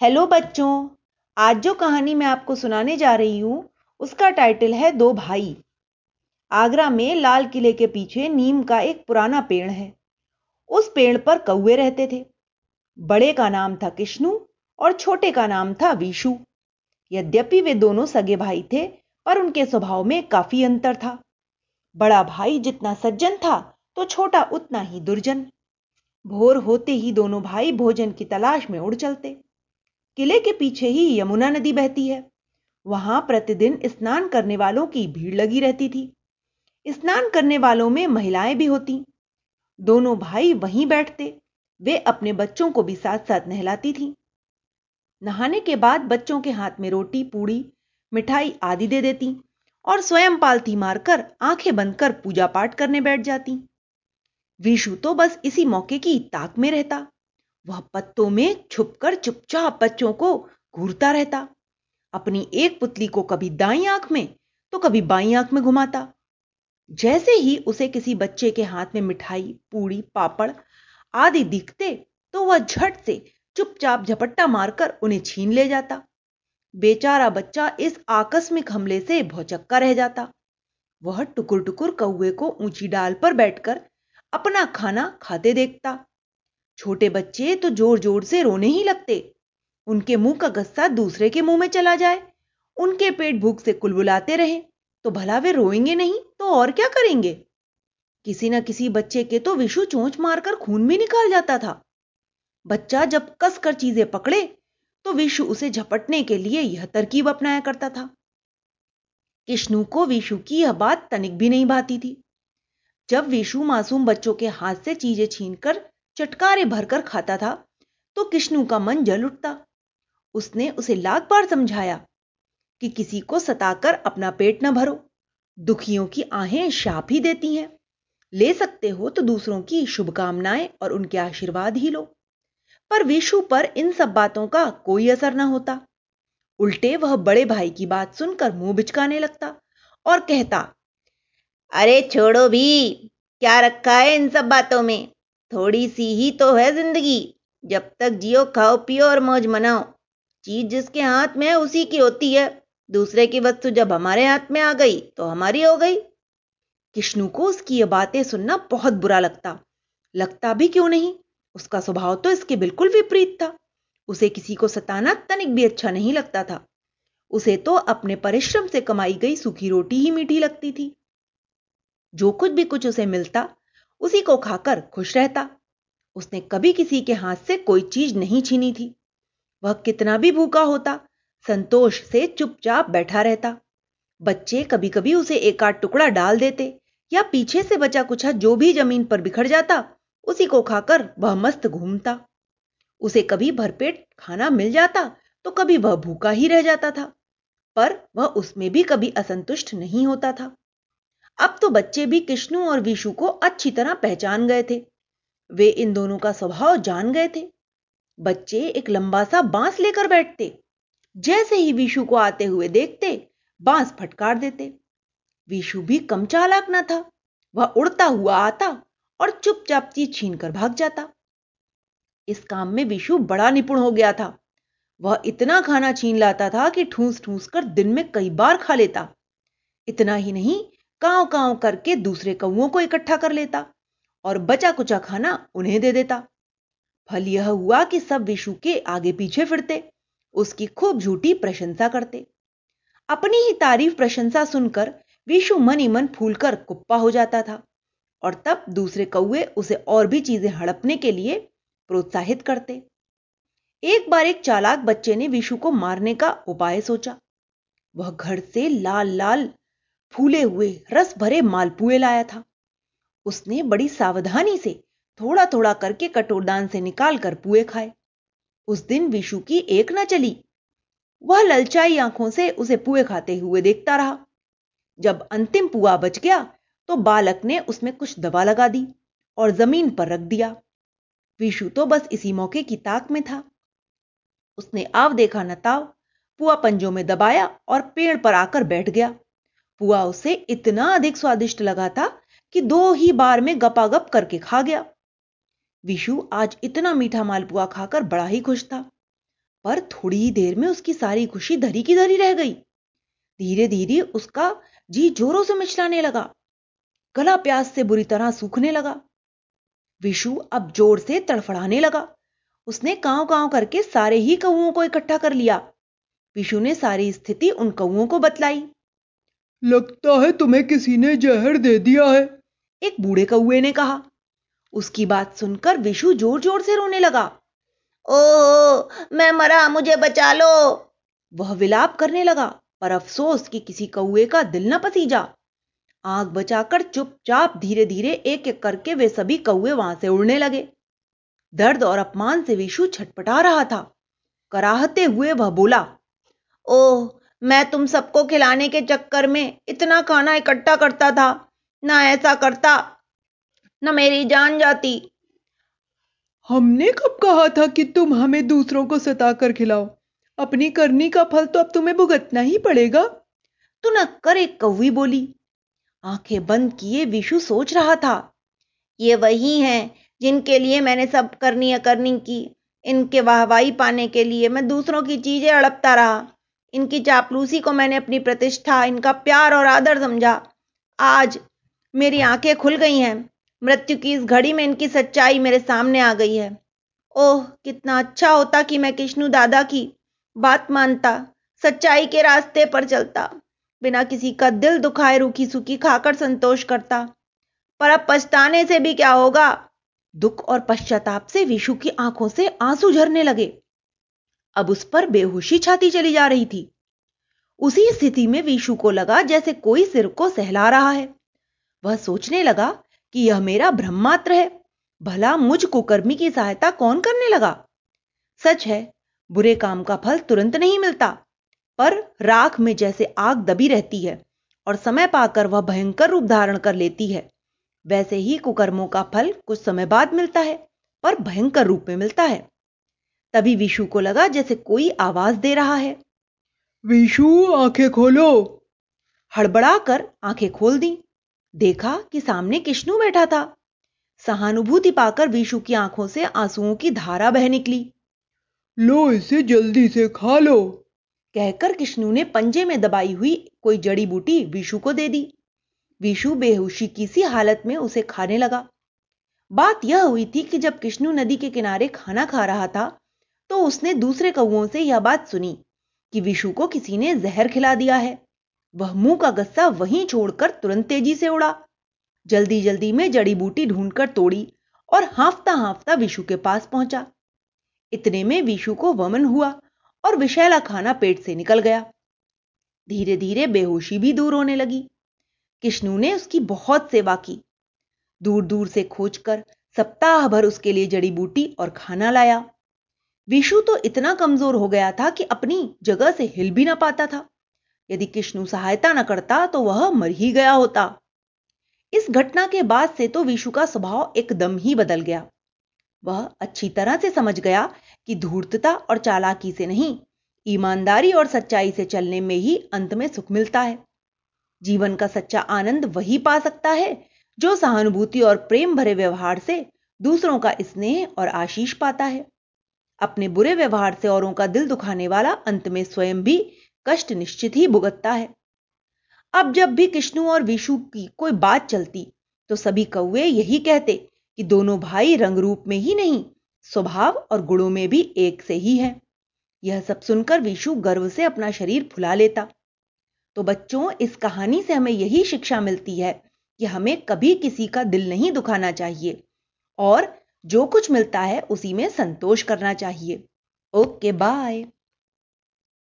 Hello बच्चों, आज जो कहानी मैं आपको सुनाने जा रही हूँ, उसका टाइटल है दो भाई। आगरा में लाल किले के पीछे नीम का एक पुराना पेड़ है। उस पेड़ पर कौए रहते थे। बड़े का नाम था किश्नु और छोटे का नाम था विशु। यद्यपि वे दोनों सगे भाई थे, पर उनके स्वभाव में काफ़ी अंतर था। बड़ा भाई जितना सज्जन था तो छोटा उतना ही दुर्जन। भोर होते ही दोनों भाई भोजन की तलाश में उड़ चलते। किले के पीछे ही यमुना नदी बहती है। वहाँ प्रतिदिन स्नान करने वालों की भीड़ लगी रहती थी। स्नान करने वालों में महिलाएँ भी होती। दोनों भाई वहीं बैठते। वे अपने बच्चों को भी साथ साथ नहलाती थी। नहाने के बाद बच्चों के हाथ में रोटी, पूड़ी, मिठाई आदि दे देती और स्वयं पालथी मारकर आँखें बंद कर पूजा पाठ करने बैठ जाती। विशु तो बस इसी मौके की ताक में रहता। वह पत्तों में छुपकर चुपचाप बच्चों को घूरता रहता। अपनी एक पुतली को कभी दाई आँख में तो कभी बाई आँख में घुमाता। जैसे ही उसे किसी बच्चे के हाथ में मिठाई, पूड़ी, पापड़ आदि दिखते तो वह झट से चुपचाप झपट्टा मारकर उन्हें छीन ले जाता। बेचारा बच्चा इस आकस्मिक हमले से भौचक्का रह जाता। वह टुकुर टुकुर कौए को ऊँची डाल पर बैठकर अपना खाना खाते देखता। छोटे बच्चे तो ज़ोर ज़ोर से रोने ही लगते। उनके मुँह का गस्सा दूसरे के मुँह में चला जाए। उनके पेट भूख से कुलबुलाते रहे तो भला वे रोएँगे नहीं तो और क्या करेंगे? किसी न किसी बच्चे के तो विशु चोंच मारकर खून भी निकाल जाता था। बच्चा जब कस कर चीज़ें पकड़े तो विशु उसे झपटने के लिए यह तरकीब अपनाया करता था। किश्नु को विशु की यह बात तनिक भी नहीं भाती थी। जब विशु मासूम बच्चों के हाथ से चीज़ें छीनकर चटकारे भरकर खाता था तो किश्नु का मन जल उठता। उसने उसे लाख बार समझाया कि किसी को सताकर अपना पेट न भरो, दुखियों की आहें शाप ही देती हैं। ले सकते हो तो दूसरों की शुभकामनाएँ और उनके आशीर्वाद ही लो। पर विशु पर इन सब बातों का कोई असर न होता। उल्टे वह बड़े भाई की बात सुनकर मुँह बिचकाने लगता और कहता, अरे छोड़ो भी, क्या रखा है इन सब बातों में? थोड़ी सी ही तो है ज़िंदगी। जब तक जियो खाओ, पियो और मौज मनाओ। चीज़ जिसके हाथ में है, उसी की होती है। दूसरे की वस्तु जब हमारे हाथ में आ गई तो हमारी हो गई। किश्नु को उसकी ये बातें सुनना बहुत बुरा लगता। लगता भी क्यों नहीं? उसका स्वभाव तो इसके बिल्कुल विपरीत था। उसे किसी को सताना तनिक भी अच्छा नहीं लगता था। उसे तो अपने परिश्रम से कमाई गई सूखी रोटी ही मीठी लगती थी। जो कुछ भी कुछ उसे मिलता उसी को खाकर खुश रहता। उसने कभी किसी के हाथ से कोई चीज़ नहीं छीनी थी। वह कितना भी भूखा होता, संतोष से चुपचाप बैठा रहता। बच्चे कभी कभी उसे एक आध टुकड़ा डाल देते या पीछे से बचा कुछ जो भी ज़मीन पर बिखर जाता, उसी को खाकर वह मस्त घूमता। उसे कभी भरपेट खाना मिल जाता तो कभी वह भूखा ही रह जाता था। पर वह उसमें भी कभी असंतुष्ट नहीं होता था। अब तो बच्चे भी किश्नु और विशु को अच्छी तरह पहचान गए थे। वे इन दोनों का स्वभाव जान गए थे। बच्चे एक लंबा सा बाँस लेकर बैठते, जैसे ही विशु को आते हुए देखते, बाँस फटकार देते। विशु भी कम चालाक न था, वह उड़ता हुआ आता और चुपचाप चीज़ छीन कर भाग जाता। इस काम में विशु बड़ा निपुण हो गया था। वह इतना खाना छीन लाता था कि ठूस ठूस कर दिन में कई बार खा लेता। इतना ही नहीं कांव कांव करके दूसरे कौओं को इकट्ठा कर लेता और बचा कुचा खाना उन्हें दे देता। फल यह हुआ कि सब विशु के आगे पीछे फिरते, उसकी खूब झूठी प्रशंसा करते। अपनी ही तारीफ़ प्रशंसा सुनकर विशु मन ही मन फूलकर कुप्पा हो जाता था और तब दूसरे कौए उसे और भी चीज़ें हड़पने के लिए प्रोत्साहित करते। एक बार एक चालाक बच्चे ने विशु को मारने का उपाय सोचा। वह घर से लाल लाल फूले हुए रस भरे मालपुए लाया था। उसने बड़ी सावधानी से थोड़ा थोड़ा करके कटोरदान से निकाल कर पुए खाए। उस दिन विशु की एक न चली। वह ललचाई आँखों से उसे पुए खाते हुए देखता रहा। जब अंतिम पुआ बच गया तो बालक ने उसमें कुछ दवा लगा दी और ज़मीन पर रख दिया। विशु तो बस इसी मौके की ताक में था। उसने आव देखा नताव पुआ पंजों में दबाया और पेड़ पर आकर बैठ गया। पुआ उसे इतना अधिक स्वादिष्ट लगा था कि दो ही बार में गपागप करके खा गया। विशु आज इतना मीठा मालपुआ खाकर बड़ा ही खुश था, पर थोड़ी ही देर में उसकी सारी खुशी धरी की धरी रह गई। धीरे धीरे उसका जी जोरों से मिचलाने लगा, गला प्यास से बुरी तरह सूखने लगा। विशु अब ज़ोर से तड़फड़ाने लगा। उसने कांव कांव करके सारे ही कौओं को इकट्ठा कर लिया। विशु ने सारी स्थिति उन कौओं को बतलाई। लगता है तुम्हें किसी ने जहर दे दिया है। एक बूढ़े कौए ने कहा। उसकी बात सुनकर विशु ज़ोर ज़ोर से रोने लगा। ओ मैं मरा, मुझे बचा लो। वह विलाप करने लगा, पर अफसोस कि किसी कौए का दिल न पसीजा। आँख बचाकर चुपचाप धीरे धीरे एक एक करके वे सभी कौए वहाँ से उड़ने लगे। दर्द और अपमान से विशु छटपटा रहा था। कराहते हुए वह बोला, ओह मैं तुम सबको खिलाने के चक्कर में इतना खाना इकट्ठा करता था ना ऐसा करता न मेरी जान जाती। हमने कब कहा था कि तुम हमें दूसरों को सताकर खिलाओ? अपनी करनी का फल तो अब तुम्हें भुगतना ही पड़ेगा। तू न कर एक कौवी बोली। आँखें बंद किए विशु सोच रहा था। ये वही हैं जिनके लिए मैंने सब करनी अकरनी की। इनके वाहवाही पाने के लिए मैं दूसरों की चीज़ें अड़पता रहा। इनकी चापलूसी को मैंने अपनी प्रतिष्ठा, इनका प्यार और आदर समझा। आज मेरी आँखें खुल गई हैं। मृत्यु की इस घड़ी में इनकी सच्चाई मेरे सामने आ गई है। ओह, कितना अच्छा होता कि मैं किश्नु दादा की बात मानता, सच्चाई के रास्ते पर चलता, बिना किसी का दिल दुखाए रूखी सूखी खाकर संतोष करता। पर अब पछताने से भी क्या होगा? दुख और पश्चाताप से विशु की आँखों से आँसू झरने लगे। अब उस पर बेहोशी छाती चली जा रही थी। उसी स्थिति में विशु को लगा जैसे कोई सिर को सहला रहा है। वह सोचने लगा कि यह मेरा ब्रह्मात्र है। भला मुझ कुकर्मी की सहायता कौन करने लगा? सच है, बुरे काम का फल तुरंत नहीं मिलता। पर राख में जैसे आग दबी रहती है और समय पाकर वह भयंकर रूप धारण कर लेती है। वैसे ही कुकर्मों का फल कुछ समय बाद मिलता है, पर भयंकर रूप में मिलता है। तभी विशु को लगा जैसे कोई आवाज़ दे रहा है। विशु आँखें खोलो। हड़बड़ाकर आँखें खोल दी। देखा कि सामने किश्नु बैठा था। सहानुभूति पाकर विशु की आँखों से आंसुओं की धारा बह निकली। लो इसे जल्दी से खा लो। कहकर किश्नु ने पंजे में दबाई हुई कोई जड़ी बूटी विशु को दे दी। विशु बेहोशी की सी हालत में उसे खाने लगा। बात यह हुई थी कि जब किश्नु नदी के किनारे खाना खा रहा था तो उसने दूसरे कौओं से यह बात सुनी कि विशु को किसी ने जहर खिला दिया है। वह मुँह का गस्सा वहीं छोड़कर तुरंत तेज़ी से उड़ा। जल्दी जल्दी में जड़ी बूटी ढूंढकर तोड़ी और हाफता हाफता विशु के पास पहुँचा। इतने में विशु को वमन हुआ और विशैला खाना पेट से निकल गया। धीरे धीरे बेहोशी भी दूर होने लगी। किश्नु ने उसकी बहुत सेवा की। दूर दूर से खोजकर सप्ताह भर उसके लिए जड़ी बूटी और खाना लाया। विशु तो इतना कमज़ोर हो गया था कि अपनी जगह से हिल भी ना पाता था। यदि किश्नु सहायता न करता तो वह मर ही गया होता। इस घटना के बाद से तो विशु का स्वभाव एकदम ही बदल गया। वह अच्छी तरह से समझ गया कि धूर्तता और चालाकी से नहीं, ईमानदारी और सच्चाई से चलने में ही अंत में सुख मिलता है। जीवन का सच्चा आनंद वही पा सकता है जो सहानुभूति और प्रेम भरे व्यवहार से दूसरों का स्नेह और आशीष पाता है। अपने बुरे व्यवहार से औरों का दिल दुखाने वाला अंत में स्वयं भी कष्ट निश्चित ही भुगतता है। अब जब भी कृष्णु और विशु की कोई बात चलती तो सभी कौए यही कहते कि दोनों भाई रंग रूप में ही नहीं, स्वभाव और गुणों में भी एक से ही है। यह सब सुनकर विशु गर्व से अपना शरीर फुला लेता। तो बच्चों, इस कहानी से हमें यही शिक्षा मिलती है कि हमें कभी किसी का दिल नहीं दुखाना चाहिए और जो कुछ मिलता है उसी में संतोष करना चाहिए। Okay bye.